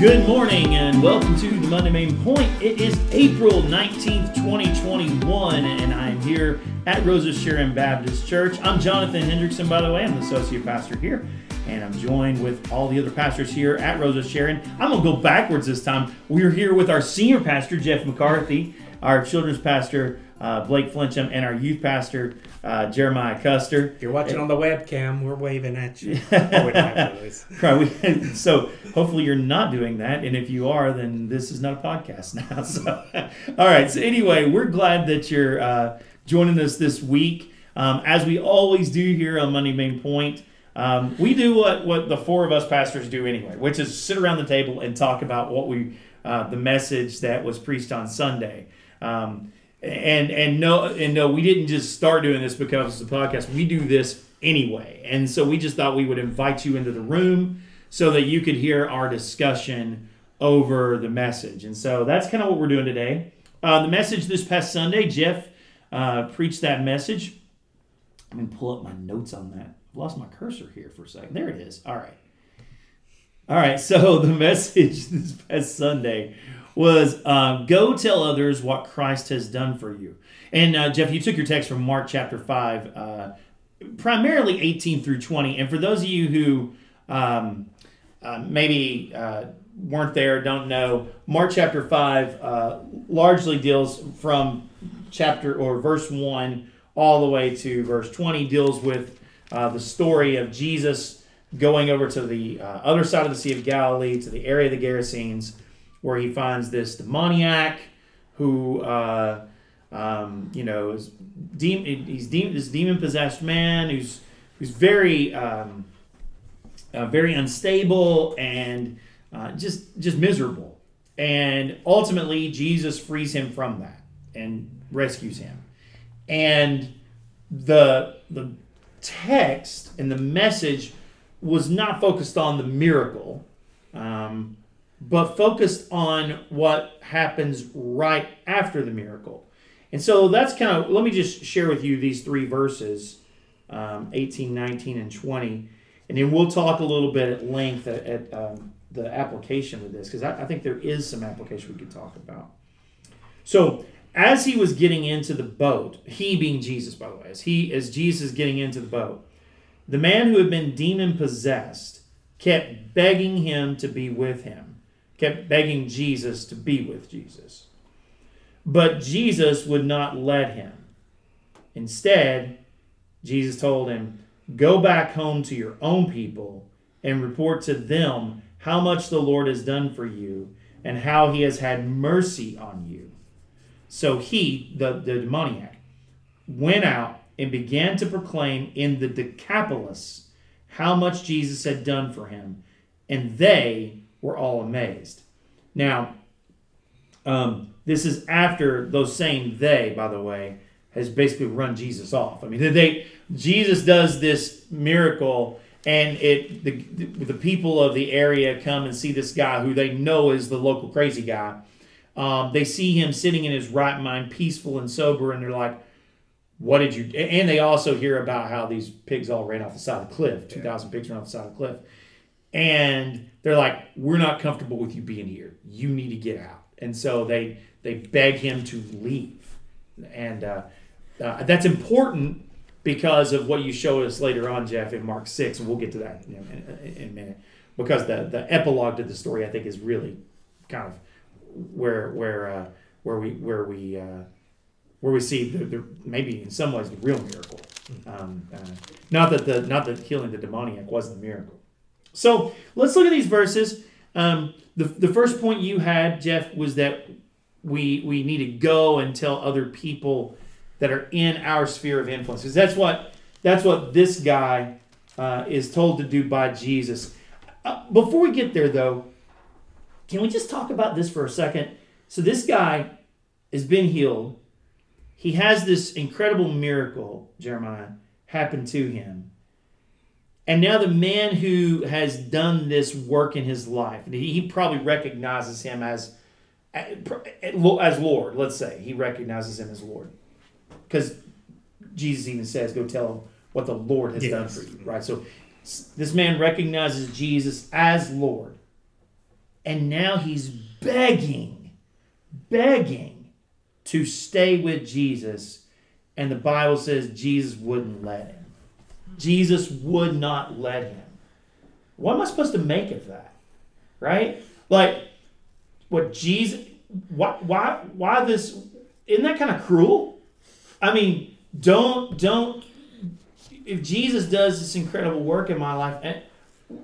Good morning and welcome to the Monday Main Point. It is April 19th, 2021, and I'm here at Rose of Sharon Baptist Church. I'm Jonathan Hendrickson, by the way. I'm the associate pastor here, and I'm joined with all the other pastors here at Rose of Sharon. I'm going to go backwards this time. We're here with our senior pastor, Jeff McCarthy, our children's pastor, uh, Blake Flincham, and our youth pastor, uh, Jeremiah Custer. If you're watching on the webcam, we're waving at you. oh, we don't have those. Right. We, so hopefully you're not doing that, and if you are, then this is not a podcast now. So, all right. So anyway, we're glad that you're uh, joining us this week. Um, as we always do here on Monday Main Point, um, we do what what the four of us pastors do anyway, which is sit around the table and talk about what we uh, the message that was preached on Sunday. Um, and and no and no, we didn't just start doing this because it's a podcast. We do this anyway, and so we just thought we would invite you into the room so that you could hear our discussion over the message. And so that's kind of what we're doing today. Uh, the message this past Sunday, Jeff uh, preached that message. I'm gonna pull up my notes on that. I've lost my cursor here for a second. There it is. All right. All right. So the message this past Sunday was uh, go tell others what Christ has done for you. And uh, Jeff, you took your text from Mark chapter 5, uh, primarily 18 through 20. And for those of you who um, uh, maybe uh, weren't there, don't know, Mark chapter 5 uh, largely deals from chapter or verse 1 all the way to verse 20, deals with the story of Jesus going over to the other side of the Sea of Galilee, to the area of the Gerasenes where he finds this demoniac who, uh, um, you know, is he's this demon possessed man who's who's very um, uh, very unstable and uh, just just miserable. And ultimately, Jesus frees him from that and rescues him. And the the text and the message was not focused on the miracle. Um, but focused on what happens right after the miracle. And so that's kind of, let me just share with you these three verses um, 18, 19, and 20. And then we'll talk a little bit at length at, at um, the application of this, because I, I think there is some application we could talk about. So, as he was getting into the boat, he being Jesus, by the way, as he as Jesus getting into the boat, the man who had been demon possessed kept begging him to be with him kept begging Jesus to be with Jesus. But Jesus would not let him. Instead, Jesus told him, Go back home to your own people and report to them how much the Lord has done for you and how he has had mercy on you. So he, the, the demoniac, went out and began to proclaim in the Decapolis how much Jesus had done for him, and they were all amazed. Now, um, this is after those same they, by the way, has basically run Jesus off. I mean, they Jesus does this miracle, and it the the people of the area come and see this guy who they know is the local crazy guy. Um, they see him sitting in his right mind, peaceful and sober, and they're like, "What did you?" And they also hear about how these pigs all ran off the side of the cliff. Two thousand pigs ran off the side of the cliff and they're like, "We're not comfortable with you being here. You need to get out." And so they they beg him to leave, and uh, uh, that's important because of what you show us later on, Jeff, in Mark six, and we'll get to that in, in, in a minute. Because the the epilogue to the story, I think, is really kind of where where uh, where we where we uh, where we see the, the, maybe in some ways the real miracle. Um, uh, not that the not that healing the demoniac wasn't a miracle so let's look at these verses. Um, the, the first point you had, Jeff, was that we we need to go and tell other people that are in our sphere of influence. Because that's what that's what this guy uh, is told to do by Jesus. Uh, before we get there, though, can we just talk about this for a second? So this guy has been healed. He has this incredible miracle, Jeremiah, happen to him. And now the man who has done this work in his life, he probably recognizes him as as Lord. Let's say he recognizes him as Lord, because Jesus even says, "Go tell him what the Lord has yes. done for you." Right. So this man recognizes Jesus as Lord, And now he's begging, begging to stay with Jesus. And the Bible says Jesus wouldn't let him. Jesus would not let him. What am I supposed to make of that? Right? Like, what Jesus, why, why, why this, isn't that kind of cruel? I mean, don't, don't, if Jesus does this incredible work in my life, and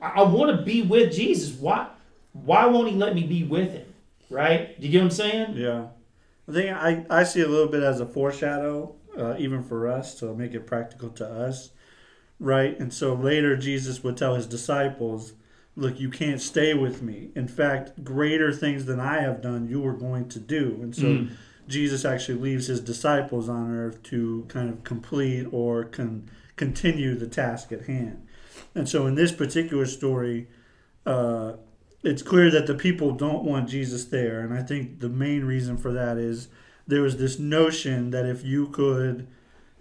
I, want to be with Jesus, why, why won't he let me be with him? Right? Do you get what I'm saying? Yeah. I think I, I see a little bit as a foreshadow, uh, even for us, to make it practical to us. Right? And so later, Jesus would tell his disciples, Look, you can't stay with me. In fact, greater things than I have done, you are going to do. And so Mm. Jesus actually leaves his disciples on earth to kind of complete or con- continue the task at hand. And so in this particular story, uh, it's clear that the people don't want Jesus there. And I think the main reason for that is there was this notion that if you could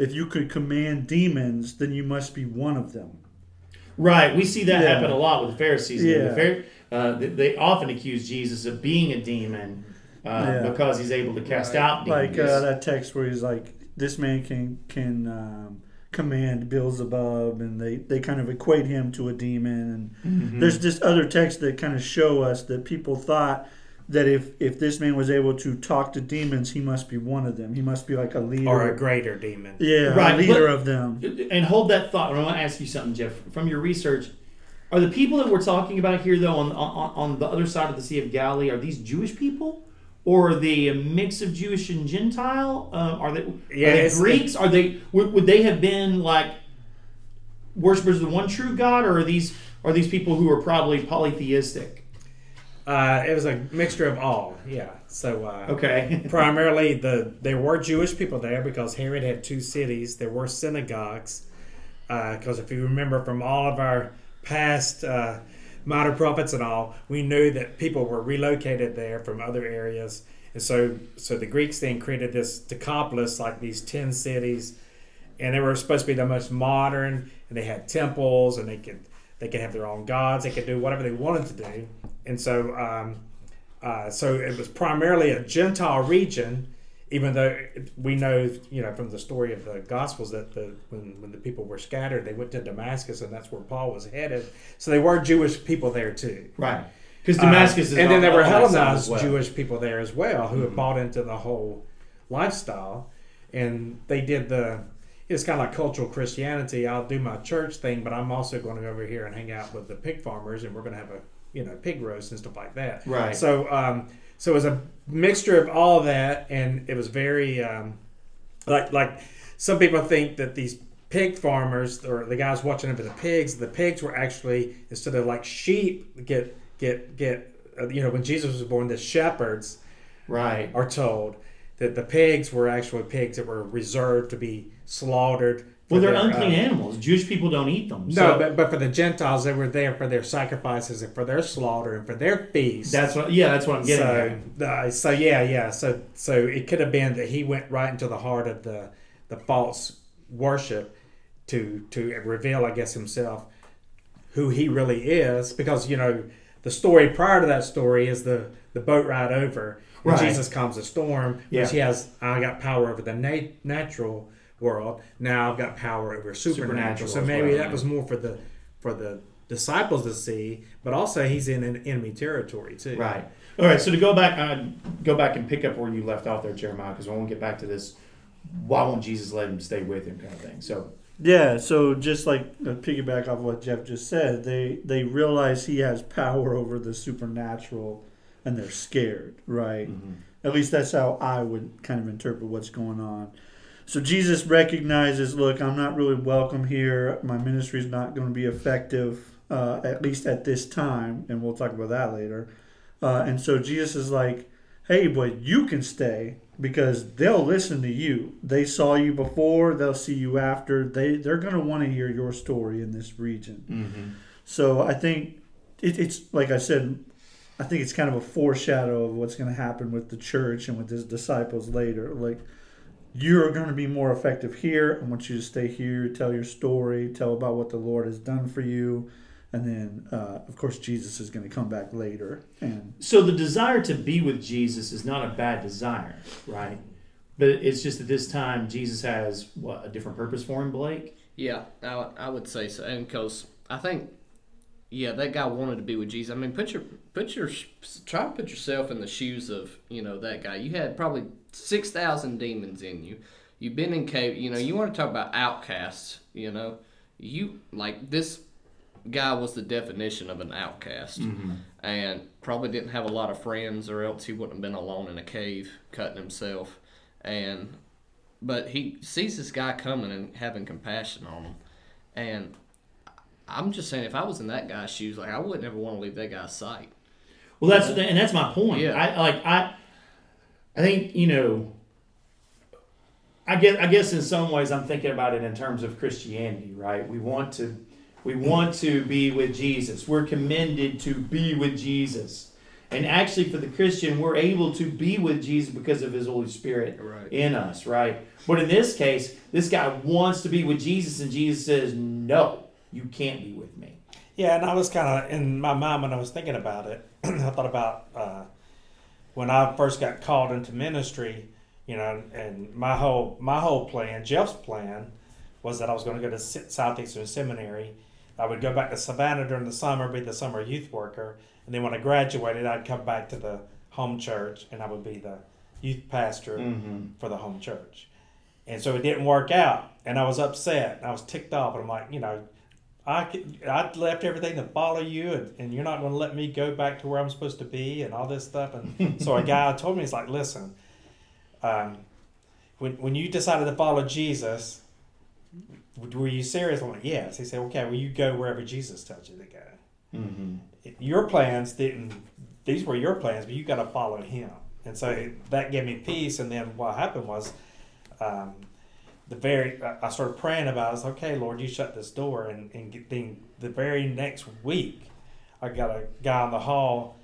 if you could command demons, then you must be one of them. Right. We see that Yeah. happen a lot with the Pharisees. The Yeah. Uh, they, they often accuse Jesus of being a demon uh, Yeah. because he's able to cast Right. out demons. Like uh, that text where he's like, "This man can can um, command Beelzebub," and they they kind of equate him to a demon. And Mhm. there's just other texts that kind of show us that people thought that if if this man was able to talk to demons, he must be one of them. He must be like a leader, Or a greater demon. yeah, Right, a leader but- of them. And hold that thought. I want to ask you something, Jeff. From your research, are the people that we're talking about here, though, on on, on the other side of the Sea of Galilee, are these Jewish people, or are they a mix of Jewish and Gentile? Um, are they, Yeah, are they Greeks? Are they would, would they have been like worshippers of the one true God, or are these are these people who are probably polytheistic? Uh, it was a mixture of all. Yeah. So uh, Okay. primarily the there were Jewish people there because Herod had two cities. There were synagogues because if you remember from all of our past uh, minor prophets and all, we knew that people were relocated there from other areas, and so so the Greeks then created this Decapolis, like these ten cities, and they were supposed to be the most modern, and they had temples, and they could they could have their own gods, they could do whatever they wanted to do, and so. Um, uh, so it was primarily a Gentile region, even though we know, you know, from the story of the Gospels that the when, when the people were scattered, they went to Damascus, and that's where Paul was headed. So they were Jewish people there too. right. Because Damascus Uh, is and then there were on that side as Hellenized well. Jewish people there as well who had bought into the whole lifestyle, and they did the. It's kind of like cultural Christianity. I'll do my church thing, but I'm also going to go over here and hang out with the pig farmers, and we're going to have a you know pig roast and stuff like that. Right. So um, so it was a mixture of all of that, and it was very um, like like some people think that these pig farmers or the guys watching over the pigs, the pigs were actually instead of like sheep get get get uh, you know when Jesus was born, the shepherds Right. are told that the pigs were actually pigs that were reserved to be slaughtered. Well, they're their, unclean uh, animals. Jewish people don't eat them. no, So but, but for the Gentiles, they were there for their sacrifices and for their slaughter and for their feast. that's what. Yeah, that's what I'm getting so, at. uh, so yeah, yeah. So, so it could have been that he went right into the heart of the the false worship to to reveal, I guess, himself who he really is, because you know the story prior to that story is the the boat ride over. When Right. Jesus calms a storm, Yeah. which he has. I got power over the na- natural world. Now I've got power over supernatural. Supernatural so maybe well, that yeah. was more for the for the disciples to see, but also he's in an enemy territory too. Right. All right. So to go back, uh, go back and pick up where you left off there, Jeremiah, because I want to get back to this. Why won't Jesus let him stay with him, kind of thing. So Yeah, so just like uh, piggyback off what Jeff just said, they they realize he has power over the supernatural, and they're scared, right? At least that's how I would kind of interpret what's going on. So Jesus recognizes, look, I'm not really welcome here. My ministry is not going to be effective, uh, at least at this time, and we'll talk about that later. Uh, and so Jesus is like, hey, but you can stay because they'll listen to you. They saw you before, they'll see you after. They they're going to want to hear your story in this region. So I think it, it's like I said, I think it's kind of a foreshadow of what's going to happen with the church and with his disciples later. Like you're going to be more effective here. I want you to stay here, tell your story, tell about what the Lord has done for you, and then uh, of course Jesus is going to come back later. And So the desire to be with Jesus is not a bad desire, right? But it's just that this time Jesus has what a different purpose for him, Blake. Yeah, I, would- I would say so, and because I think, yeah, that guy wanted to be with Jesus. I mean, put your put your try to put yourself in the shoes of you know that guy. You had probably six thousand demons in you. You've been in cave. You know, you want to talk about outcasts. You know, you like this guy was the definition of an outcast, mm-hmm. and probably didn't have a lot of friends, or else he wouldn't have been alone in a cave cutting himself. And but he sees this guy coming and having compassion on him, and I'm just saying, if I was in that guy's shoes, like I wouldn't ever want to leave that guy's sight. Well, that's and that's my point. Yeah. I like I, I think you know. I guess I guess in some ways I'm thinking about it in terms of Christianity, right? We want to, we want to be with Jesus. We're commended to be with Jesus, and actually for the Christian, we're able to be with Jesus because of His Holy Spirit Right. in us, right? But in this case, this guy wants to be with Jesus, and Jesus says, "No, you can't be with me." Yeah, and I was kind of in my mind when I was thinking about it. I thought about uh, when I first got called into ministry, you know, and my whole my whole plan, Jeff's plan, was that I was going to go to Southeastern Seminary. I would go back to Savannah during the summer, be the summer youth worker, and then when I graduated, I'd come back to the home church, and I would be the youth pastor for the home church. And so it didn't work out, and I was upset. And I was ticked off, and I'm like, you know, I could, I left everything to follow you, and, and you're not going to let me go back to where I'm supposed to be, and all this stuff. And so a guy told me, he's like, listen, um, when when you decided to follow Jesus, were you serious? I'm like, yes. He said, okay, well, you go wherever Jesus tells you to go. Your plans didn't; these were your plans, but you got to follow Him. And so it, that gave me peace. And then what happened was. Um, the very I started praying about it. I was like, okay, Lord, you shut this door, and and then the very next week, I got a guy in the hall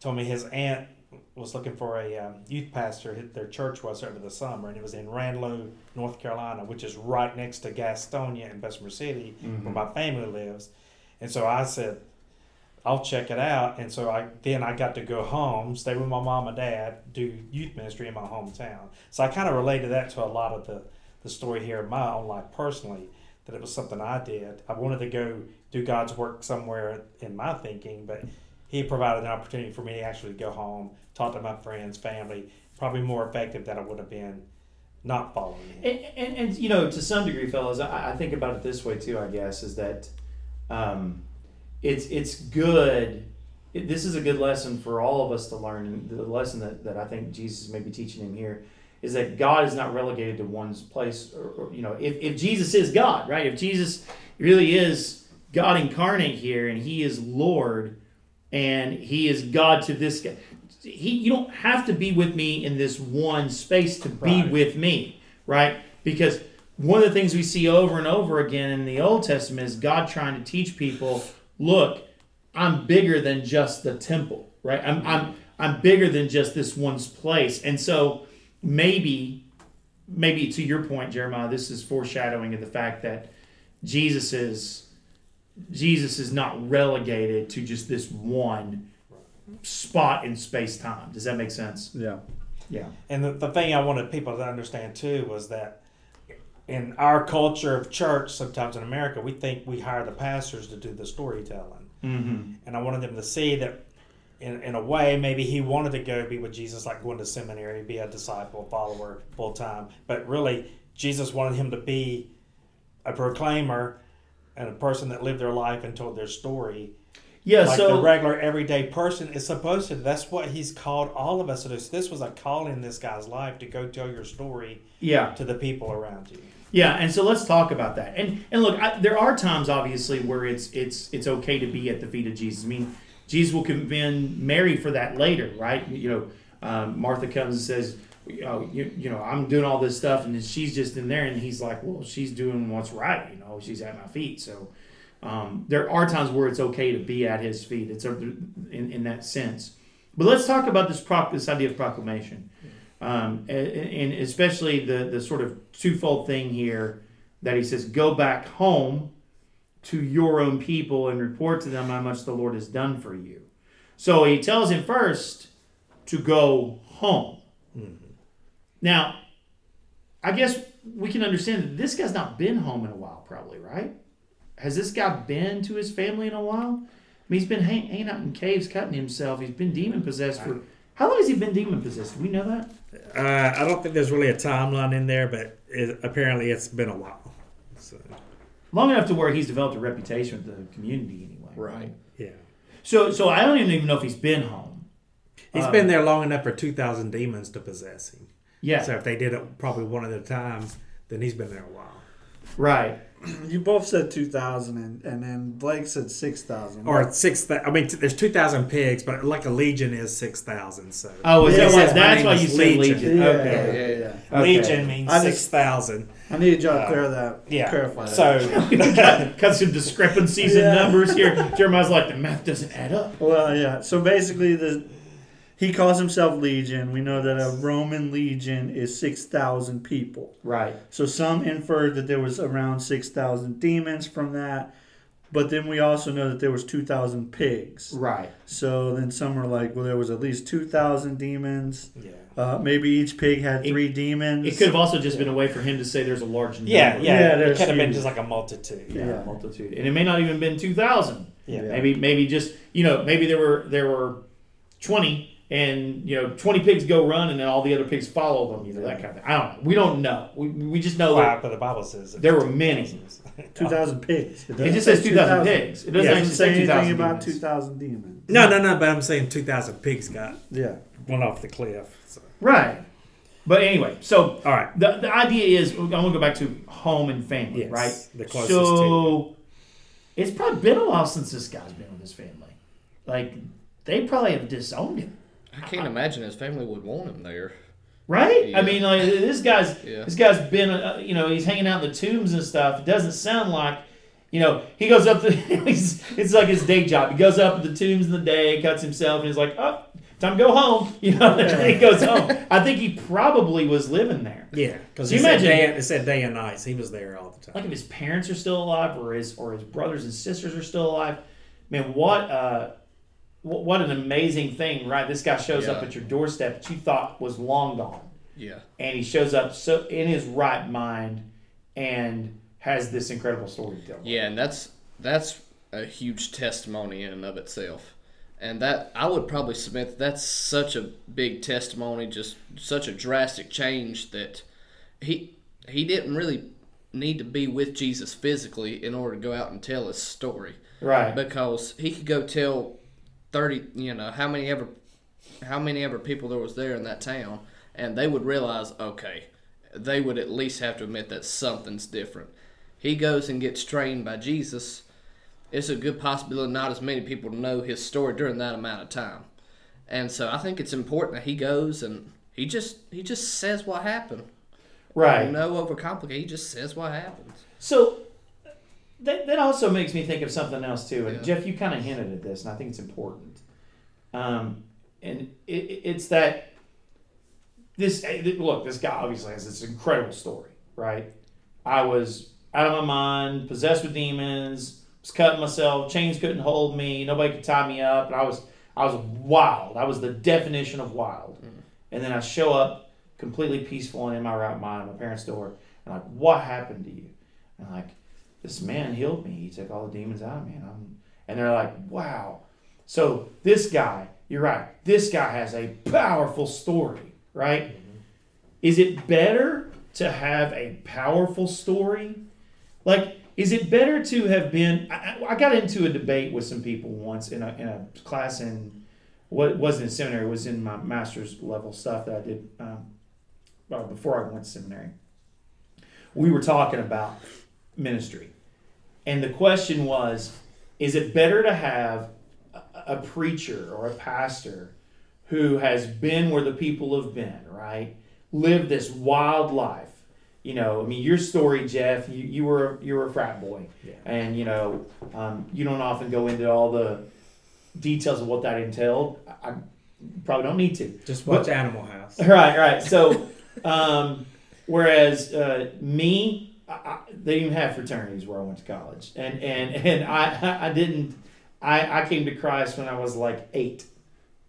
told me his aunt was looking for a um, youth pastor. Their church was over the summer, and it was in Ranlo, North Carolina, which is right next to Gastonia in Bessemer City, where my family lives. And so I said, I'll check it out. And so I then I got to go home, stay with my mom and dad, do youth ministry in my hometown. So I kind of related that to a lot of the the story here in my own life personally. That it was something I did. I wanted to go do God's work somewhere in my thinking, but He provided an opportunity for me to actually go home, talk to my friends, family. Probably more effective than I would have been not following Him. And, and, and you know, to some degree, fellas, I, I think about it this way too. I guess is that um, it's it's good. It, this is a good lesson for all of us to learn. The lesson that, that I think Jesus may be teaching him here is that God is not relegated to one's place. Or, or you know, if, if Jesus is God, right? If Jesus really is God incarnate here, and He is Lord, and He is God to this guy. He, you don't have to be with me in this one space to be Right. with me, right? Because one of the things we see over and over again in the Old Testament is God trying to teach people, look, I'm bigger than just the temple, right? I'm I'm I'm bigger than just this one's place. And so maybe maybe to your point, Jeremiah, this is foreshadowing of the fact that Jesus is Jesus is not relegated to just this one spot in space time. Does that make sense? Yeah. Yeah. And the, the thing I wanted people to understand too was that in our culture of church, sometimes in America, we think we hire the pastors to do the storytelling. Mm-hmm. And I wanted them to see that in, in a way, maybe he wanted to go be with Jesus, like going to seminary, be a disciple, follower full time. But really, Jesus wanted him to be a proclaimer and a person that lived their life and told their story Yeah. like so the regular everyday person is supposed to. That's what he's called all of us to do. So this was a call in this guy's life to go tell your story yeah. to the people around you. Yeah, and so let's talk about that. And and look, I, there are times obviously where it's it's it's okay to be at the feet of Jesus. I mean, Jesus will commend Mary for that later, right? You know, um, Martha comes and says, oh, you, you know, I'm doing all this stuff, and she's just in there, and he's like, well, she's doing what's right. You know, she's at my feet. So um, there are times where it's okay to be at his feet. It's in in that sense. But let's talk about this this idea of proclamation um, and, and especially the the sort of twofold thing here that he says go back home to your own people and report to them how much the Lord has done for you. So he tells him first to go home. Now, I guess we can understand that this guy's not been home in a while, probably, right? Has this guy been to his family in a while? I mean, he's been hang, hanging out in caves, cutting himself. He's been demon possessed for. How long has he been demon possessed? Do we know that? Uh, I don't think there's really a timeline in there, but it, apparently it's been a while. So, Long enough to where he's developed a reputation with the community, anyway. Right. yeah. So, so I don't even know if he's been home. He's Uh, been there long enough for 2,000 demons to possess him. Yeah. So if they did it probably one at a time, then he's been there a while. Right. You both said 2,000 and, and then Blake said 6,000. Or six. thou- I mean, t- there's 2,000 pigs, but like a legion is 6,000. So Oh, Yeah, that why, it my that's name why is you said Legion. Legion. yeah, Okay. yeah, yeah, yeah. Okay. legion means 6,000. I need y'all to Uh, clear that. Yeah. Clarify that. So Got some discrepancies in numbers here. Jeremiah's like, the math doesn't add up. Well, yeah. So basically, the he calls himself Legion. We know that a Roman legion is six thousand people. Right. So some inferred that there was around six thousand demons from that, but then we also know that there was two thousand pigs. Right. So then some are like, well, there was at least two thousand demons. yeah. Uh, maybe each pig had It- three demons. It could have also just been a way for him to say there's a large number. Yeah, yeah. Yeah, it could have been just like a multitude. Yeah, Yeah. multitude. And it may not even been 2,000. Yeah. Yeah. Maybe maybe just, you know, maybe there were there were 20 and, you know, 20 pigs go run and then all the other pigs follow them, you know, that kind of thing. I don't know. We don't know. We, we just know Wow, that but the Bible says There were many. 2,000. pigs. it just says 2,000 pigs. It doesn't It doesn't say say anything about two thousand demons. No, no, no. But I'm saying 2,000 pigs got Yeah. one off the cliff. So. Right. But anyway, so All right. the, the idea is i want to go back to home and family, Yes, right? the closest so it's probably been a while since this guy's been with his family. Like they probably have disowned him, I can't imagine his family would want him there. right? Yeah. I mean, like this guy's Yeah. this guy's been, uh, you know, he's hanging out in the tombs and stuff. It doesn't sound like. You know, he goes up to, he's, it's like his day job. He goes up to the tombs in the day, cuts himself, and he's like, oh, time to go home. You know, and he goes home. I think he probably was living there. Yeah, because So it, you imagine- day- it said day and nights. He was there all the time. like if his parents are still alive or his or his brothers and sisters are still alive man what uh what, an amazing thing right? This guy shows up at your doorstep that you thought was long gone. Yeah. and he shows up so in his right mind and has this incredible story to tell. Yeah, and that's that's a huge testimony in and of itself. And that I would probably submit that that's such a big testimony, just such a drastic change that he he didn't really need to be with Jesus physically in order to go out and tell his story. Right. Because he could go tell 30 you know how many ever how many ever people there was there in that town and they would realize okay they would at least have to admit that something's different. He goes and gets trained by jesus. It's a good possibility not as many people know his story during that amount of time. And so i think it's important that he goes and he just he just says what happened. Right. No overcomplicate he just says what happened So that, that also makes me think of something else too. And Yeah. Jeff, you kind of hinted at this, and I think it's important. Um, and it, it- it's that this eh, look, this guy obviously has this incredible story, right? I was out of my mind, possessed with demons, was cutting myself, chains couldn't hold me, nobody could tie me up, and I was I was wild. I was the definition of wild. And then I show up completely peaceful and in my right mind, at my parents' door, and like, what happened to you? And like, this man healed me. He took all the demons out of me. And, I'm, and they're like, wow. So this guy, you're right. This guy has a powerful story, right? Is it better to have a powerful story? Like, is it better to have been? I, I- I got into a debate with some people once in a, in a class in what wasn't in seminary, it was in my master's level stuff that I did um, before I went to seminary. We were talking about ministry. And the question was is it better to have a, preacher or a pastor who has been where the people have been, right? Lived this wild life. You know, I mean, your story, Jeff. You, you were you were a frat boy, Yeah. and you know, um, you don't often go into all the details of what that entailed. I, I probably don't need to. Just watch Animal House. Right, right. So, um, whereas uh, me, I, they didn't have fraternities where I went to college, and and and I I didn't. I I came to Christ when I was like eight,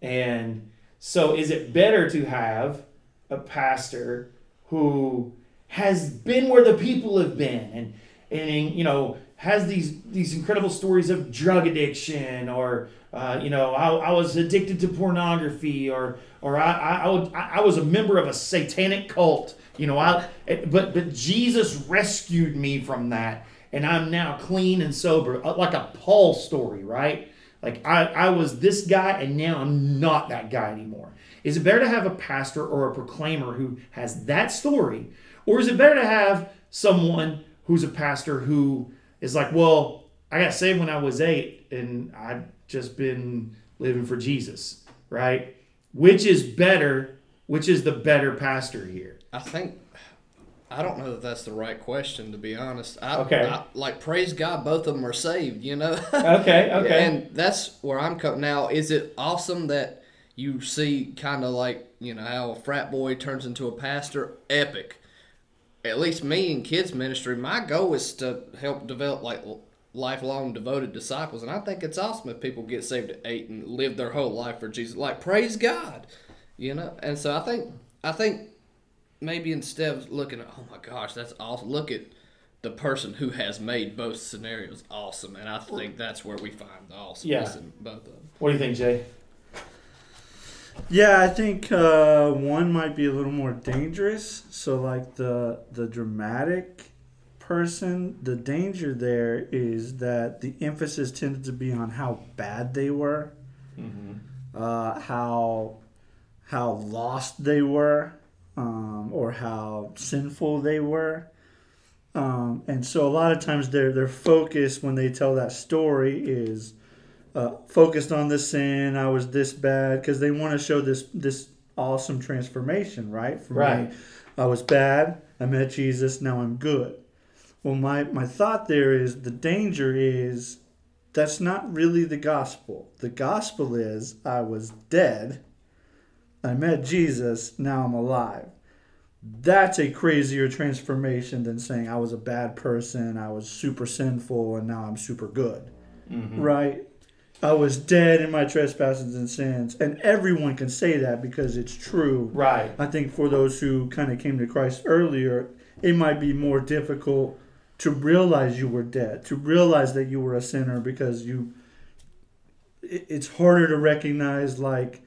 and so is it better to have a pastor who has been where the people have been and and you know has these these incredible stories of drug addiction or uh, you know I, I was addicted to pornography or or I, I, I, would, I was a member of a satanic cult you know I but but Jesus rescued me from that and I'm now clean and sober uh, like a Paul story right? Like I, I was this guy and now I'm not that guy anymore. Is it better to have a pastor or a proclaimer who has that story or is it better to have someone who's a pastor who is like, well, I got saved when I was eight and I've just been living for Jesus, right? Which is better? Which is the better pastor here? I think I don't know that that's the right question to be honest. I, Okay. I, like praise God, both of them are saved. You know. Okay, okay. And that's where I'm coming. Now, is it awesome that you see kind of like you know how a frat boy turns into a pastor? Epic. At least me in kids ministry, my goal is to help develop like lifelong devoted disciples, and I think it's awesome if people get saved at eight and live their whole life for Jesus. Like praise God, you know. And so I think I think maybe instead of looking at oh my gosh that's awesome, look at the person who has made both scenarios awesome, and I think that's where we find the awesomeness Yeah. in both of them. what do you think, Jay? Yeah, I think uh, one might be a little more dangerous. So, like the the dramatic person, the danger there is that the emphasis tended to be on how bad they were, uh, how how lost they were, um, or how sinful they were. Um, and so a lot of times their their focus when they tell that story is uh, focused on this sin. I was this bad because they want to show this this awesome transformation, right? From Right. me, I was bad. I met Jesus. Now I'm good. Well, my my thought there is the danger is that's not really the gospel. The gospel is I was dead. I met Jesus. Now I'm alive. That's a crazier transformation than saying I was a bad person. I was super sinful, and now I'm super good right? I was dead in my trespasses and sins. And everyone can say that because it's true. Right. I think for those who kind of came to Christ earlier, it might be more difficult to realize you were dead, to realize that you were a sinner because you. It's harder to recognize, like,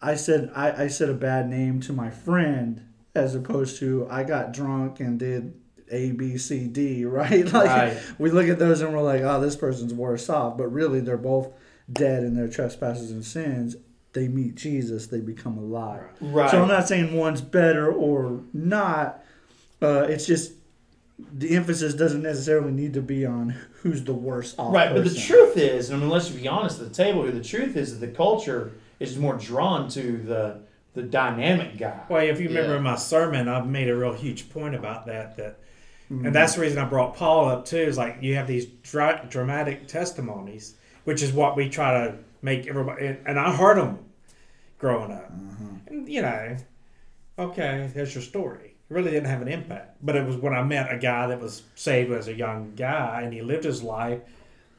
I said, I, I said a bad name to my friend as opposed to I got drunk and did A, B, C, D, right? Like, Right. we look at those and we're like, oh, this person's worse off. But really, they're both dead in their trespasses and sins. They meet Jesus, they become alive. Right. So I'm not saying one's better or not. Uh, it's just the emphasis doesn't necessarily need to be on who's the worst off. Right, but the truth is, I mean, let's be honest at the table here. The truth is that the culture is more drawn to the the dynamic guy. Well, if you remember Yeah. in my sermon, I've made a real huge point about that. That, Mm-hmm. and that's the reason I brought Paul up too. Is like you have these dra- dramatic testimonies, which is what we try to make everybody. And, I heard them growing up, mm-hmm. and you know, okay, there's your story. It really didn't have an impact, but it was when I met a guy that was saved as a young guy, and he lived his life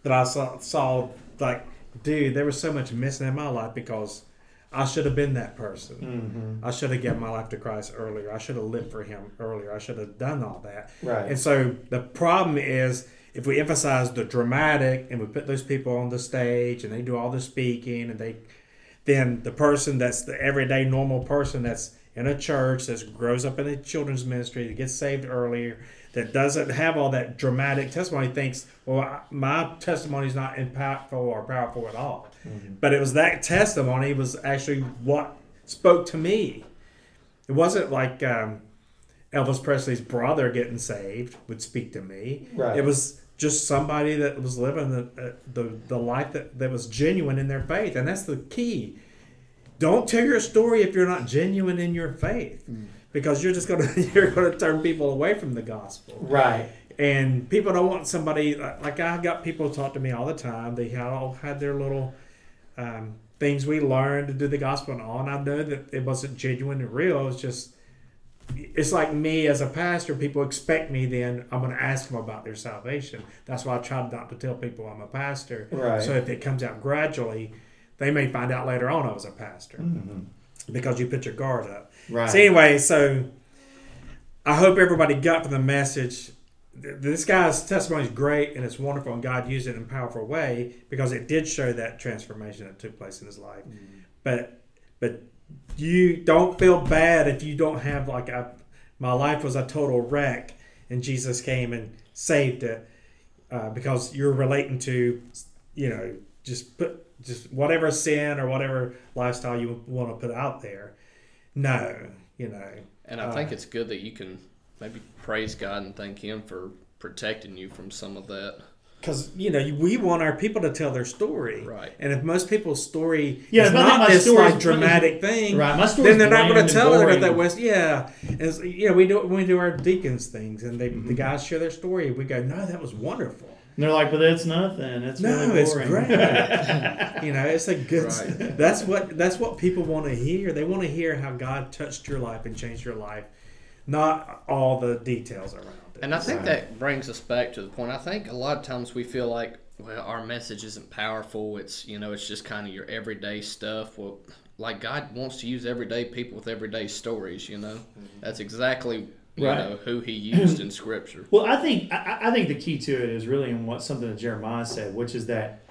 that I saw, saw like, dude, there was so much missing in my life because I should have been that person. Mm-hmm. I should have given my life to Christ earlier. I should have lived for Him earlier. I should have done all that. Right. And so the problem is if we emphasize the dramatic and we put those people on the stage and they do all the speaking and they, then the person that's the everyday normal person that's in a church that grows up in a children's ministry that gets saved earlier that doesn't have all that dramatic testimony thinks well my testimony is not impactful or powerful at all but it was that testimony was actually what spoke to me it wasn't like um, elvis presley's brother getting saved would speak to me Right. it was just somebody that was living the, uh, the, the life that, that was genuine in their faith and that's the key don't tell your story if you're not genuine in your faith because you're just gonna you're gonna turn people away from the gospel Right. and people don't want somebody like like I got people talk to me all the time. They all had their little um, things we learned to do the gospel and all, and I know that it wasn't genuine and real. It's just it's like me as a pastor. People expect me. Then I'm going to ask them about their salvation. That's why I try not to tell people I'm a pastor. Right. So if it comes out gradually, they may find out later on I was a pastor because you put your guard up. Right. So anyway, so I hope everybody got from the message. Th- This guy's testimony is great and it's wonderful, and God used it in a powerful way because it did show that transformation that took place in his life. But but you don't feel bad if you don't have like a my life was a total wreck and Jesus came and saved it uh, because you're relating to you know just put just whatever sin or whatever lifestyle you want to put out there. No, you know. And I think it's good that you can maybe praise God and thank Him for protecting you from some of that. because you know we want our people to tell their story, Right. And if most people's story Yeah, is if not this story's- like dramatic thing, Right, my story's then they're not going to tell it boring. about that West. Yeah, and you know we do we do our deacons things, and they the mm-hmm. guys share their story. We go, no, that was wonderful. And they're like, but that's nothing. It's No, really it's great. you know, it's a good. Right. That's what that's what people want to hear. They want to hear how God touched your life and changed your life, not all the details around it. And I think that brings us back to the point. I think a lot of times we feel like, well, our message isn't powerful. It's you know, it's just kind of your everyday stuff. Well, like God wants to use everyday people with everyday stories. You know, mm-hmm. that's exactly you Right. know who He used in Scripture. Well, I think I, I think the key to it is really in what something that Jeremiah said, which is that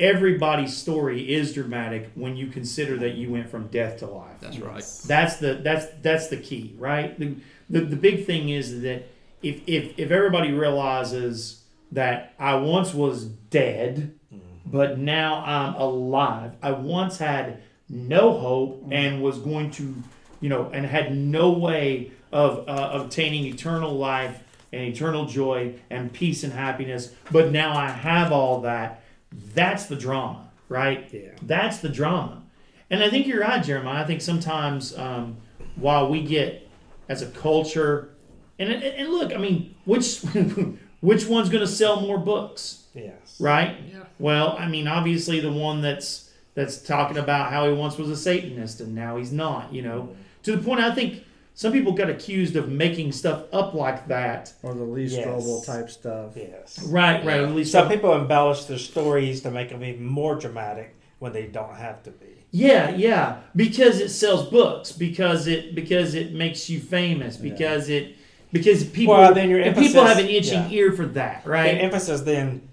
everybody's story is dramatic when you consider that you went from death to life. That's right. That's the that's that's the key, right? The, the the big thing is that if if if everybody realizes that I once was dead, but now I'm alive. I once had no hope and was going to, you know, and had no way of uh, obtaining eternal life and eternal joy and peace and happiness, but now I have all that. That's the drama, right? Yeah. That's the drama. And I think you're right, Jeremiah. I think sometimes um, while we get as a culture, and, and and look, I mean, which which one's going to sell more books, yes, right? Yeah. Well, I mean, obviously the one that's that's talking about how he once was a Satanist and now he's not. You know, to the point I think some people got accused of making stuff up like that. or the Lee Yes. Strobel type stuff. yes. Right, right. Yeah. At least Some people embellish their stories to make them even more dramatic when they don't have to be. Yeah, yeah, because it sells books, because it because it makes you famous, because it because people Well, then your and people have an itching yeah. ear for that, The right? emphasis then,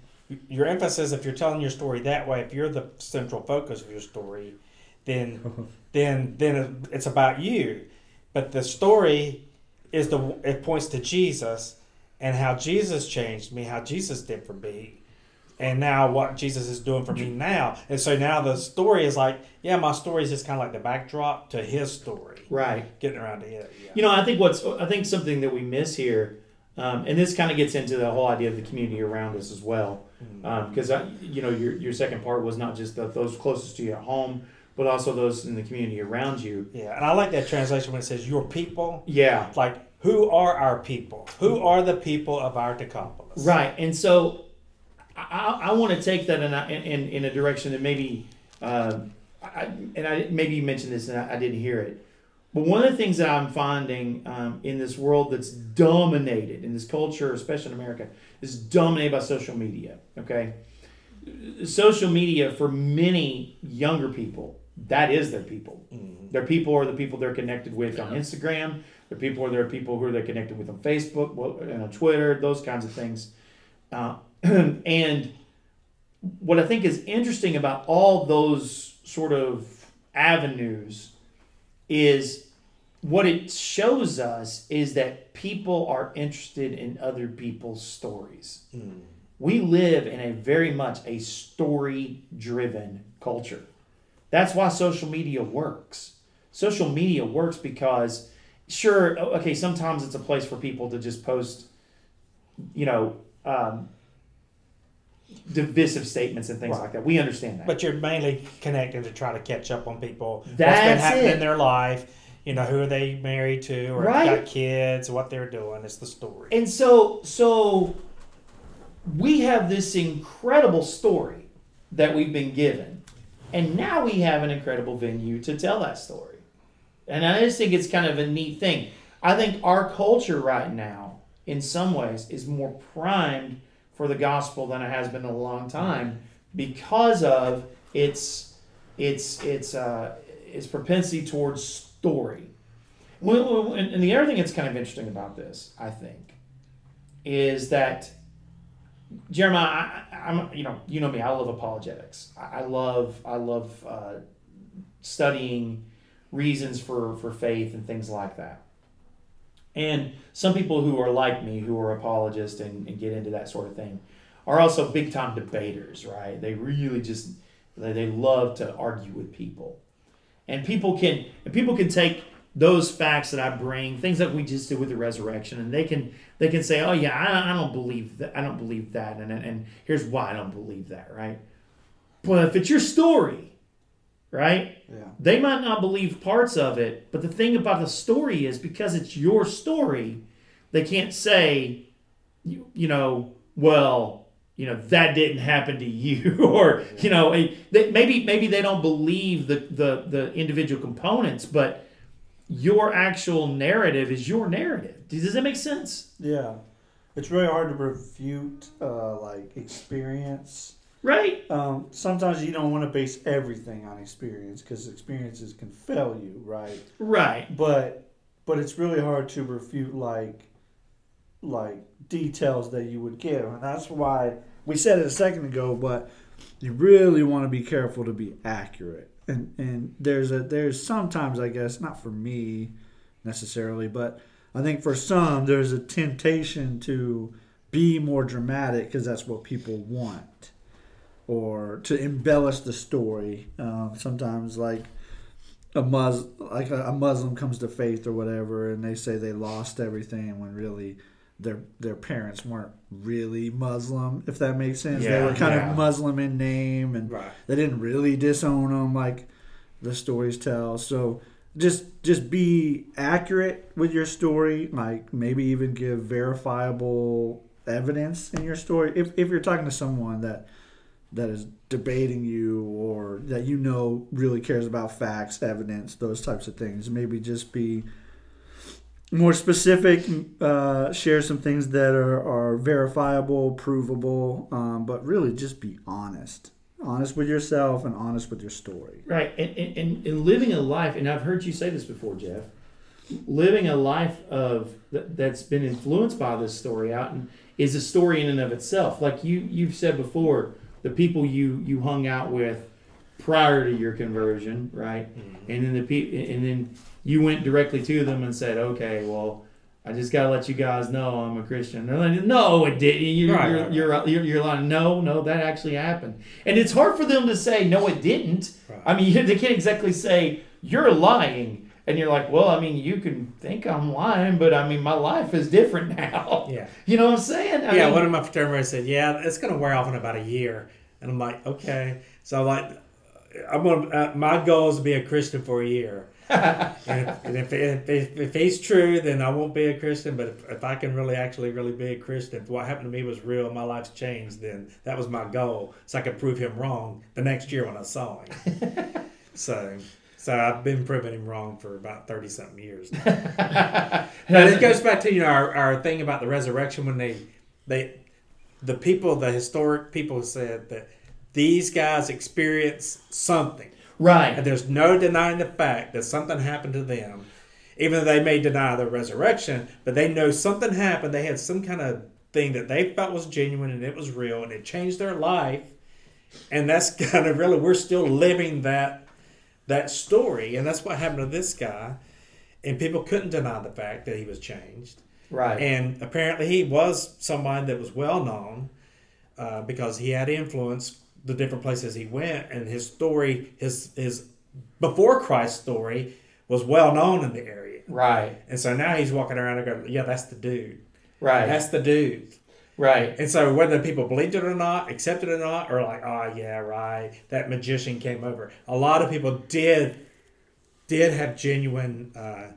your emphasis, if you're telling your story that way, if you're the central focus of your story, then then then it's about you. But the story is the it points to Jesus and how Jesus changed me, how Jesus did for me, and now what Jesus is doing for me now. And so now the story is like, yeah, my story is just kind of like the backdrop to His story, right. getting around to it. Yeah. You know, I think what's I think something that we miss here, um, and this kind of gets into the whole idea of the community around us as well, because you know your your second part was not just the, those closest to you at home, but also those in the community around you. yeah, and I like that translation when it says "your people." Yeah, like who are our people who are the people of our decapolis Right, and so I, I, want to take that in a, in, in a direction that maybe, um, I, and I maybe you mentioned this and I, I didn't hear it, but one of the things that I'm finding um, in this world that's dominated in this culture, especially in America, is dominated by social media. Okay, social media for many younger people, that is their people. Their people are the people they're connected with on Instagram. Their people are their people who they're they connected with on Facebook well, and on Twitter, those kinds of things. Uh, and what I think is interesting about all those sort of avenues is what it shows us is that people are interested in other people's stories. We live in a very much a story driven culture. That's why social media works. Social media works because, sure, okay, sometimes it's a place for people to just post, you know, um, divisive statements and things Right. like that. We understand that. but you're mainly connecting to try to catch up on people That's what's been happening it. in their life you know who are they married to or Right. got kids what they're doing it's the story And so, so we have this incredible story that we've been given, and now we have an incredible venue to tell that story. And I just think it's kind of a neat thing. I think our culture right now, in some ways, is more primed for the gospel than it has been in a long time because of its its its uh, its propensity towards story. Well, and the other thing that's kind of interesting about this, I think, is that Jeremiah, I, I'm you know you know me, I love apologetics. I, I love I love uh, studying reasons for for faith and things like that. And some people who are like me, who are apologists and, and get into that sort of thing, are also big time debaters, right? They really just they, they love to argue with people, and people can and people can take those facts that I bring, things that we just did with the resurrection, and they can they can say, oh yeah, I, I don't believe that, I don't believe that, and and here's why I don't believe that, right? But if it's your story, right? Yeah. They might not believe parts of it, but the thing about the story is because it's your story, they can't say, you, you know, well, you know, that didn't happen to you, or you know, maybe maybe they don't believe the, the the individual components, but your actual narrative is your narrative. Does that make sense? Yeah. It's really hard to refute uh, like experience. Right? Um, sometimes you don't want to base everything on experience because experiences can fail you, right? Right. But but it's really hard to refute like like details that you would give, and that's why we said it a second ago. But you really want to be careful to be accurate, and and there's a there's sometimes I guess not for me necessarily, but I think for some there's a temptation to be more dramatic because that's what people want, or to embellish the story. Um, sometimes like a Mus like a, a Muslim comes to faith or whatever, and they say they lost everything when really their their parents weren't really Muslim, if that makes sense. they were kind yeah. of Muslim in name, and Right. they didn't really disown them like the stories tell. So just just be accurate with your story. Like maybe even give verifiable evidence in your story. If if you're talking to someone that that is debating you or that you know really cares about facts, evidence, those types of things. Maybe just be more specific, uh, share some things that are, are verifiable, provable, um, but really just be honest. Honest with yourself and honest with your story. Right, and, and, and, and living a life, and I've heard you say this before, Jeff. Living a life of that, that's been influenced by this story out and is a story in and of itself. Like you you've said before, the people you you hung out with prior to your conversion, right? And then the people, and then you went directly to them and said, "Okay, well, I just gotta let you guys know I'm a Christian." They're like, "No, it didn't. You're Right, you're, right, you're, you're you're like, no, no, that actually happened." And it's hard for them to say, "No, it didn't." Right. I mean, they can't exactly say you're lying. And you're like, well, I mean, you can think I'm lying, but I mean, my life is different now. Yeah. You know what I'm saying? I yeah, mean, one of my fraternities said, "Yeah, it's going to wear off in about a year," and I'm like, "Okay." So I'm like, "I'm to Uh, my goal is to be a Christian for a year." And if, and if, if, if, if he's true, then I won't be a Christian. But if, if I can really, actually, really be a Christian, if what happened to me was real, my life's changed, then that was my goal, so I could prove him wrong the next year when I saw him. so, so I've been proving him wrong for about thirty something years. Now. But it goes back to you know our, our thing about the resurrection when they they the people the historic people said that these guys experienced something right. and there's no denying the fact that something happened to them. Even though they may deny the resurrection but they know something happened. They had some kind of thing that they felt was genuine and it was real and it changed their life. And that's kind of really we're still living that that story. And that's what happened to this guy. And people couldn't deny the fact that he was changed. Right. and apparently he was somebody that was well known uh, because he had influence the different places he went, and his story, his his before Christ story, was well known in the area. right. And so now he's walking around and going, "Yeah, that's the dude. Right. That's the dude." right. And so whether people believed it or not, accepted it or not, or like, "Oh yeah, right, that magician came over." A lot of people did did have genuine. Uh,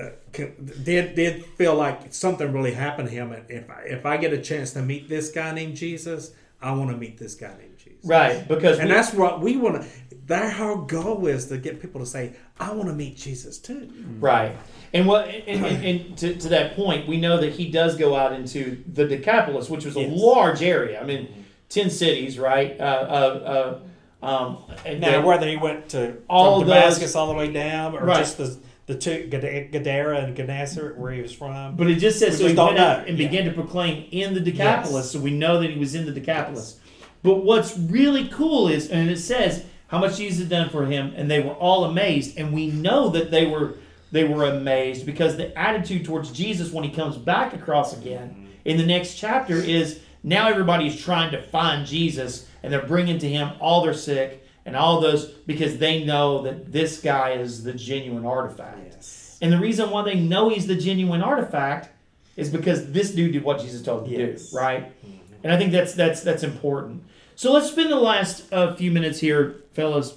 uh, did did feel like something really happened to him, and if I, if I get a chance to meet this guy named Jesus, I want to meet this guy named Jesus. Right. Because And we- that's what we want to. their whole goal is to get people to say, "I want to meet Jesus too." Right. And what and, and, and to, to that point, we know that he does go out into the Decapolis, which was a Yes. large area. I mean, ten cities, right? Uh, uh, uh, um, and Now, then- whether he went to All from those- Damascus all the way down, or Right. just the the two Gadara and Gennesaret where he was from, but it just says We so he went out and Yeah. began to proclaim in the Decapolis, Yes. so we know that he was in the Decapolis. But what's really cool is, and it says how much Jesus had done for him, and they were all amazed, and we know that they were they were amazed because the attitude towards Jesus when he comes back across again in the next chapter is now everybody's trying to find Jesus, and they're bringing to him all their sick and all those because they know that this guy is the genuine artifact. yes, And the reason why they know he's the genuine artifact is because this dude did what Jesus told him to do, right? Mm-hmm. And I think that's that's that's important. So let's spend the last uh, few minutes here, fellas,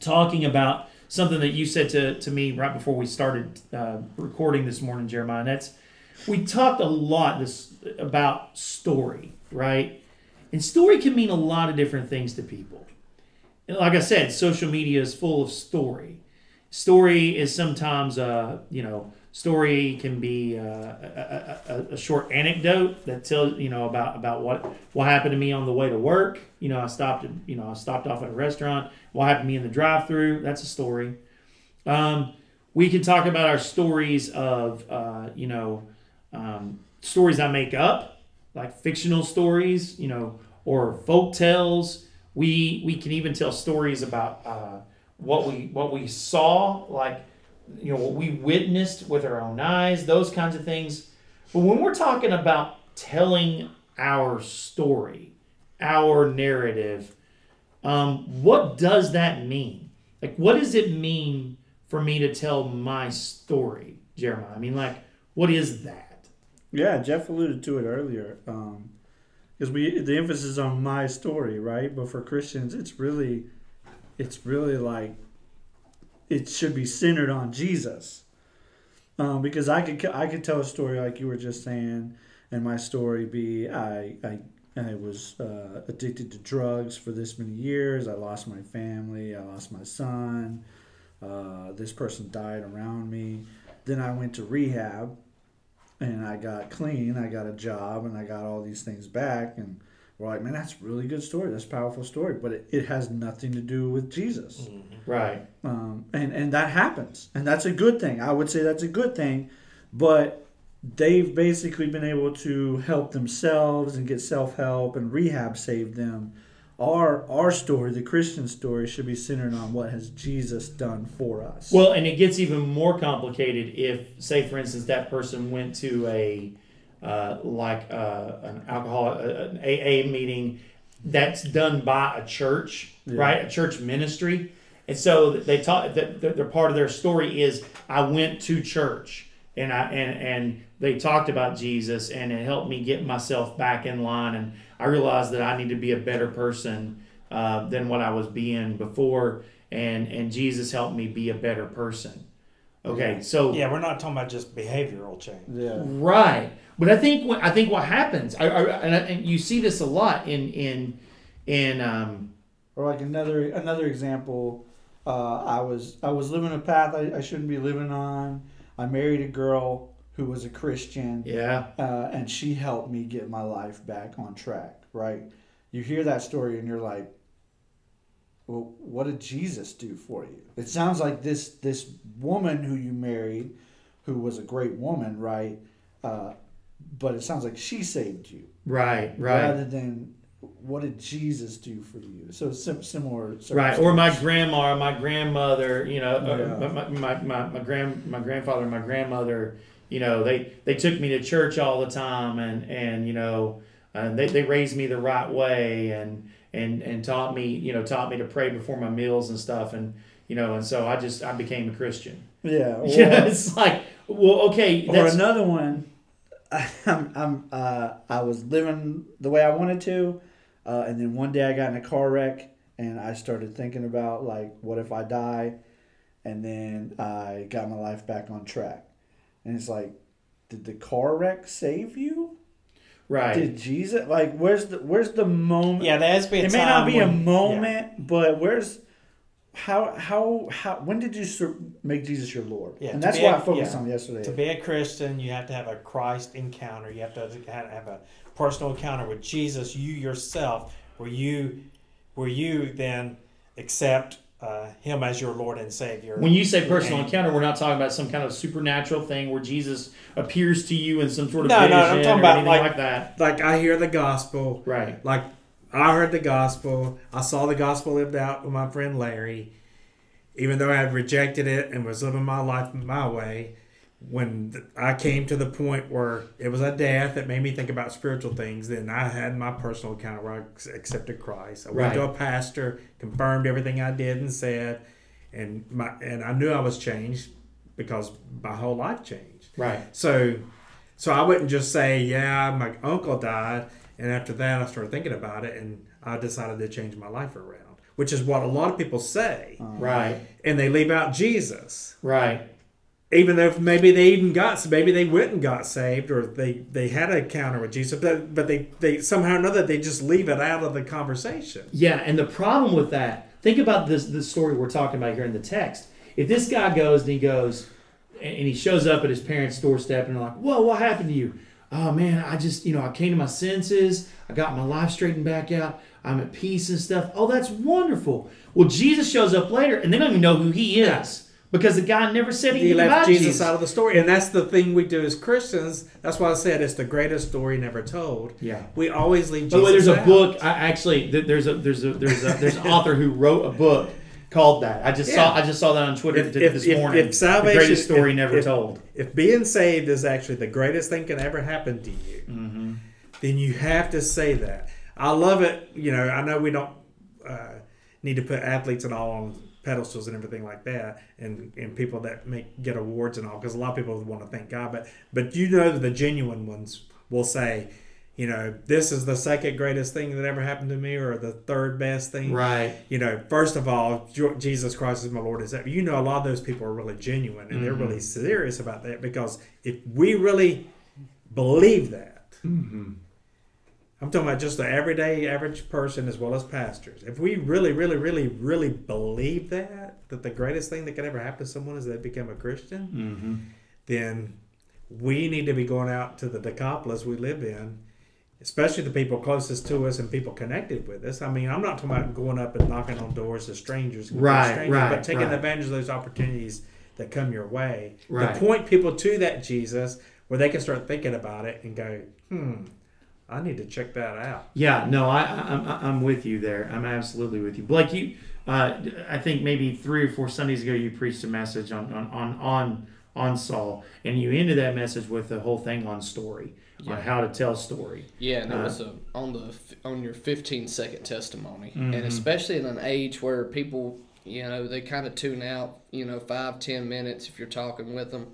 talking about something that you said to, to me right before we started uh, recording this morning, Jeremiah. And that's we talked a lot this about story, right? And story can mean a lot of different things to people. And like I said, social media is full of story. Story is sometimes, uh, you know, story can be uh, a, a, a, short anecdote that tells you know about about what what happened to me on the way to work. You know, I stopped you know I stopped off at a restaurant. What happened to me in the drive-through? That's a story. Um, we can talk about our stories of uh, you know um, stories I make up, like fictional stories, you know, or folk tales. We we can even tell stories about uh, what we what we saw, like you know what we witnessed with our own eyes, those kinds of things. But when we're talking about telling our story, our narrative, um, what does that mean? Like, what does it mean for me to tell my story, Jeremiah? I mean, like, what is that? Yeah, Jeff alluded to it earlier. Because we the emphasis is on my story, right? But for Christians, it's really, it's really like, it should be centered on Jesus. Um, because I could I could tell a story like you were just saying, and my story be I I I was uh, addicted to drugs for this many years. I lost my family. I lost my son. Uh, this person died around me. Then I went to rehab and I got clean. I got a job and I got all these things back. And we're like, man, that's a really good story. That's a powerful story. But it, it has nothing to do with Jesus. Right. Um, and, and that happens. And that's a good thing. I would say that's a good thing. But they've basically been able to help themselves and get self help, and rehab saved them. Our, our story, the Christian story, should be centered on what has Jesus done for us. Well, and it gets even more complicated if, say, for instance, that person went to a uh, like uh, an alcohol an AA meeting that's done by a church, Yeah. right? A church ministry, and so they taught that that- they're part of their story is I went to church and I and and they talked about Jesus and it helped me get myself back in line and I realized that I need to be a better person uh, than what I was being before and and Jesus helped me be a better person. Okay, so yeah, we're not talking about just behavioral change. yeah. Right, but I think what I think what happens, I, I, and, I, and you see this a lot in in in um, Or like another another example, uh, I was I was living a path I, I shouldn't be living on. I married a girl who was a Christian, yeah, uh, and she helped me get my life back on track. Right? You hear that story and you're like, well, what did Jesus do for you? It sounds like this this woman who you married, who was a great woman, right? Uh, but it sounds like she saved you right, right, rather than what did Jesus do for you? So sim- similar. right. Or my grandma, or my grandmother, you know, uh, Yeah. my, my, my, my grand my grandfather, and my grandmother, you know, they they took me to church all the time, and and you know, uh, they they raised me the right way, and and and taught me, you know, taught me to pray before my meals and stuff, and you know, and so I just I became a Christian. Yeah. Or, Yeah, it's like, well, okay, or another one. I'm, I'm uh, I was living the way I wanted to, uh, and then one day I got in a car wreck, and I started thinking about like, what if I die, and then I got my life back on track, and it's like, did the car wreck save you? right. Did Jesus like? Where's the Where's the moment? Yeah, there has to be a time. it may not be a moment, but where's how how how when did you make Jesus your Lord? Yeah, and that's why a- I focused yeah. on yesterday. To be a Christian, you have to have a Christ encounter. You have to have have a personal encounter with Jesus, you yourself, where you, where you then accept uh, Him as your Lord and Savior. When you say personal And- encounter, we're not talking about some kind of supernatural thing where Jesus appears to you in some sort of No, no, vision I'm talking or about anything like- like that. like I hear the gospel, Right. like I heard the gospel. I saw the gospel lived out with my friend Larry, even though I had rejected it and was living my life my way. When I came to the point where it was a death that made me think about spiritual things, then I had my personal encounter where I accepted Christ. I went to a pastor, confirmed everything I did and said, and my and I knew I was changed because my whole life changed. Right. So, so I wouldn't just say, "Yeah, my uncle died," and after that, I started thinking about it, and I decided to change my life around, which is what a lot of people say, uh-huh. Right. and they leave out Jesus, Right. even though maybe they even got, maybe they went and got saved, or they they had an encounter with Jesus, but but they they somehow or another they just leave it out of the conversation. Yeah, and the problem with that, think about this the story we're talking about here in the text. If this guy goes and he goes and and he shows up at his parents' doorstep and they're like, Whoa, what happened to you? Oh man, I just, you know, I came to my senses, I got my life straightened back out, I'm at peace and stuff. Oh, that's wonderful. Well, Jesus shows up later and they don't even know who he is. Because the guy never said He anything left about Jesus, Jesus. out of the story, and that's the thing we do as Christians. That's why I said it's the greatest story never told. Yeah. we always leave. By the way, there's Jesus a book. I actually there's a there's a there's a there's an author who wrote a book called that. I just saw I just saw that on Twitter If- if- this morning. if salvation- the greatest story never told. if being saved is actually the greatest thing can ever happen to you, Mm-hmm. then you have to say that. I love it. You know, I know we don't uh, need to put athletes and all on pedestals and everything like that, and, and people that make get awards and all, because a lot of people want to thank God, but but you know the genuine ones will say, you know, this is the second greatest thing that ever happened to me, or the third best thing, Right. you know, first of all, Jesus Christ is my Lord and Savior. You know, a lot of those people are really genuine and they're Mm-hmm. really serious about that because if we really believe that, Mm-hmm. I'm talking about just the everyday average person as well as pastors. If we really, really, really, really believe that, that the greatest thing that could ever happen to someone is they become a Christian, Mm-hmm. then we need to be going out to the Decapolis we live in, especially the people closest to us and people connected with us. I mean, I'm not talking about going up and knocking on doors to strangers, Right, strangers, right, but taking right. advantage of those opportunities that come your way Right. to point people to that Jesus where they can start thinking about it and go, hmm, I need to check that out. Yeah. No, I, I'm I'm with you there. I'm absolutely with you. Blake, you. Uh, I think maybe three or four Sundays ago you preached a message on on on on, on Saul, and you ended that message with the whole thing on story, on how to tell a story. Yeah, and it Uh, was a, on the on your 15 second testimony, Mhm. and especially in an age where people, you know, they kind of tune out, you know, five ten minutes if you're talking with them.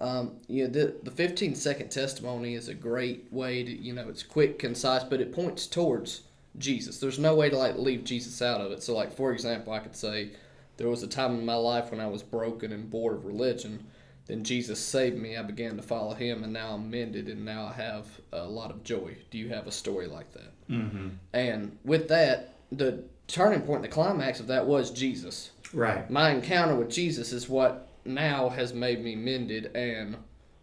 Um, you know, the the 15 second testimony is a great way to, you know, it's quick, concise, but it points towards Jesus. There's no way to like leave Jesus out of it. So, like for example, I could say there was a time in my life when I was broken and bored of religion. Then Jesus saved me. I began to follow Him, and now I'm mended, and now I have a lot of joy. Do you have a story like that? Mm-hmm. And with that, the turning point, the climax of that was Jesus. Right. My encounter with Jesus is what now has made me mended and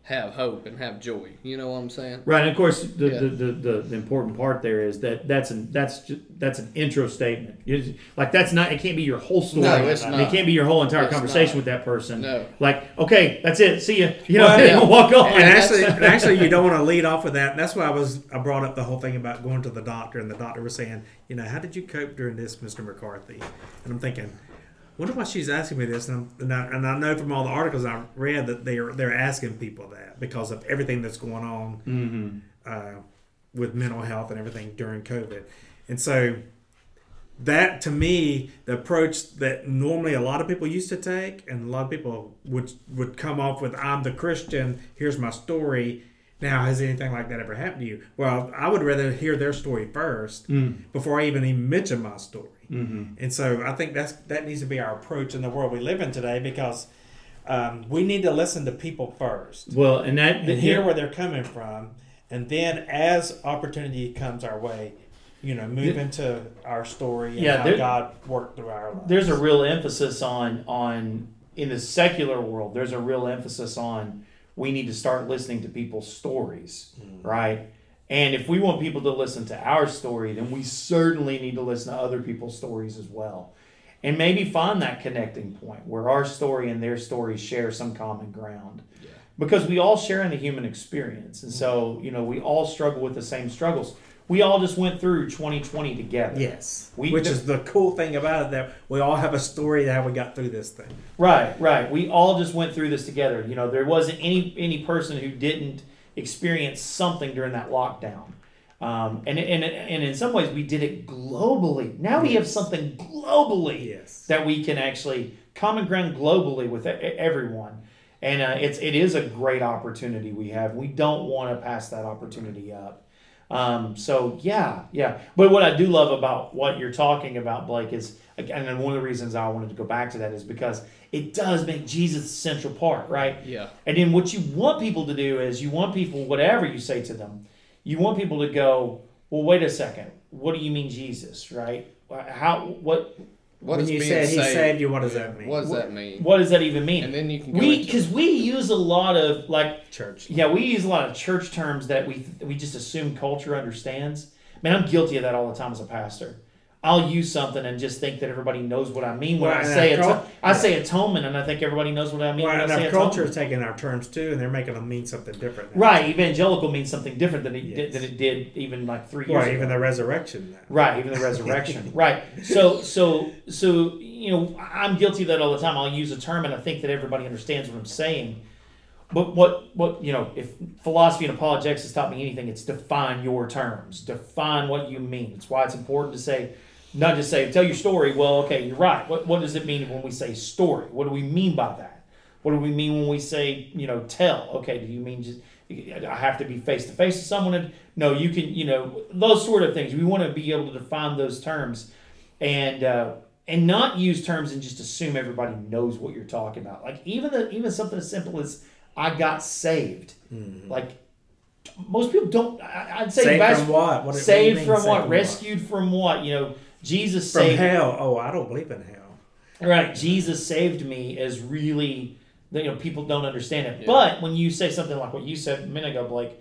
have hope and have joy. You know what I'm saying? Right, and of course, the, Yeah. the, the, the, the important part there is that that's an that's just, that's an intro statement. It's- like that's not it can't be your whole story. No, it's And not. It can't be your whole entire It's conversation not. with that person. No. Like, okay, that's it. See ya. You know, Well, yeah. walk on. And actually, and actually, you don't want to lead off with that. And that's why I was I brought up the whole thing about going to the doctor, and the doctor was saying, you know, how did you cope during this, Mister McCarthy? And I'm thinking, wonder why she's asking me this. And, I'm, and, I, and I know from all the articles I've read that they're they're asking people that because of everything that's going on mm-hmm. uh, with mental health and everything during COVID. And so that to me, the approach that normally a lot of people used to take, and a lot of people would would come off with, "I'm the Christian. Here's my story." Now, has anything like that ever happened to you? Well, I would rather hear their story first Mm. before I even even mention my story. Mm-hmm. And so I think that's that needs to be our approach in the world we live in today because um, we need to listen to people first. Well, and that and hear where they're coming from, and then as opportunity comes our way, you know, move into our story and Yeah, how there- God worked through our lives. there's a real emphasis on on in the secular world there's a real emphasis on we need to start listening to people's stories right and if we want people to listen to our story then we certainly need to listen to other people's stories as well. And maybe find that connecting point where our story and their story share some common ground. Because we all share in the human experience. And so you know we all struggle with the same struggles. We all just went through 2020 together. Yes, We- which is the cool thing about it that we all have a story that how we got through this thing. Right, right. We all just went through this together. You know, there wasn't any any person who didn't experience something during that lockdown. Um, and, and and in some ways, we did it globally. Now we have something globally Yes. that we can actually common ground globally with everyone, and uh, it's it is a great opportunity we have. We don't want to pass that opportunity up. Um, so yeah, yeah. But what I do love about what you're talking about, Blake, is and one of the reasons I wanted to go back to that is because it does make Jesus the central part, right? Yeah. And then what you want people to do is you want people, whatever you say to them, you want people to go, well, wait a second, what do you mean Jesus, right? How what What when is you being said he saved? saved you, what does that mean? What does that mean? what does that even mean? And then you can go we into- because we use a lot of like Church. yeah we use a lot of church terms that we we just assume culture understands. Man, I'm guilty of that all the time as a pastor. I'll use something and just think that everybody knows what I mean when Well, I say it. cul- I say atonement, and I think everybody knows what I mean Well, when and I say our atonement. culture is taking our terms too, and they're making them mean something different. now. Right, evangelical means something different than it did, than it did even like three years Well, ago. even the resurrection. Now. Right, even the resurrection. right. So so so you know, I'm guilty of that all the time. I'll use a term and I think that everybody understands what I'm saying. But what what you know, if philosophy and apologetics has taught me anything, it's define your terms. Define what you mean. It's why it's important to say not just say tell your story. Well, okay, you're right. What what does it mean when we say story? What do we mean by that? What do we mean when we say, you know, tell? Okay, do you mean just I have to be face to face with someone? And, no, you can, you know, those sort of things. We want to be able to define those terms, and uh, and not use terms and just assume everybody knows what you're talking about. Like even the even something as simple as I got saved. Like most people don't. I, I'd say Saved from what? What- what saved mean, from what? from what? Rescued from what? You know, Jesus From saved hell. Oh, I don't believe in hell. Right, Jesus saved me is really, you know, people don't understand it. Yeah. But when you say something like what you said a minute ago, Blake,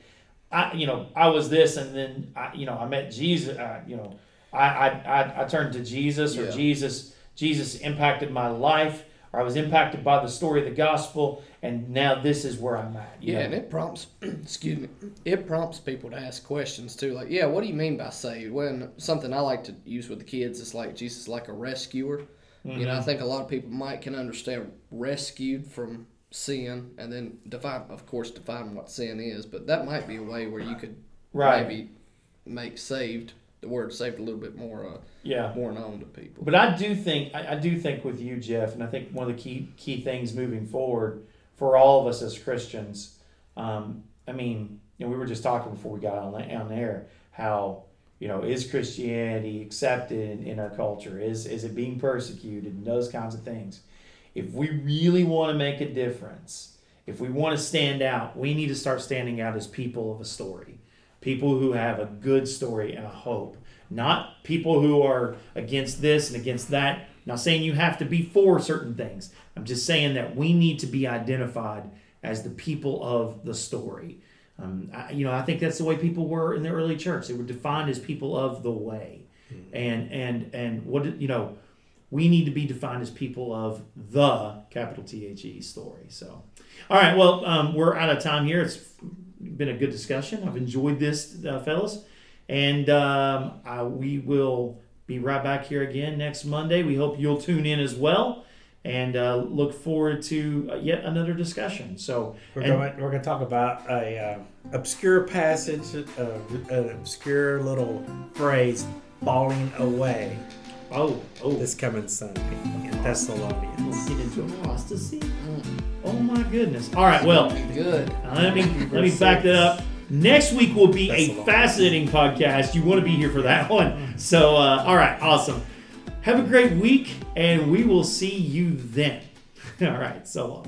I, you know, I was this, and then I, you know, I met Jesus. Uh, you know, I, I, I, I turned to Jesus, or Yeah. Jesus, Jesus impacted my life, or I was impacted by the story of the gospel, and now this is where I'm at. Yeah, know? and it prompts, excuse me, it prompts people to ask questions too. Like, yeah, what do you mean by saved? When something I like to use with the kids is like Jesus, like a rescuer. You Mm-hmm. know, I think a lot of people might can understand rescued from sin, and then define, of course, define what sin is. But that might be a way where you could Right. maybe make saved the word saved a little bit more uh, yeah. more known to people. But I do think I, I do think with you, Jeff, and I think one of the key key things moving forward for all of us as Christians. Um, I mean, you know, we were just talking before we got on on air how you know is Christianity accepted in, in our culture? Is is it being persecuted? And those kinds of things. If we really want to make a difference, if we want to stand out, we need to start standing out as people of a story. People who have a good story and a hope, not people who are against this and against that. Not saying you have to be for certain things. I'm just saying that we need to be identified as the people of the story. Um, I, you know, I think that's the way people were in the early church. They were defined as people of the way, and and and what you know, we need to be defined as people of the capital T H E story. So, all right, well, um, we're out of time here. It's been a good discussion. I've enjoyed this, uh, fellas, and um, I, we will be right back here again next Monday. We hope you'll tune in as well. And uh, look forward to uh, yet another discussion. So, We're and- going. We're going to talk about a uh, obscure passage, uh, an obscure little phrase, "falling away." Oh, oh, This coming Sunday in Thessalonians. We'll get into apostasy. Oh my goodness! All right, well, good. uh, let me let me back that up. Next week will be a a fascinating podcast. You want to be here for that one. So, uh, all right, awesome. Have a great week, and we will see you then. All right, so long.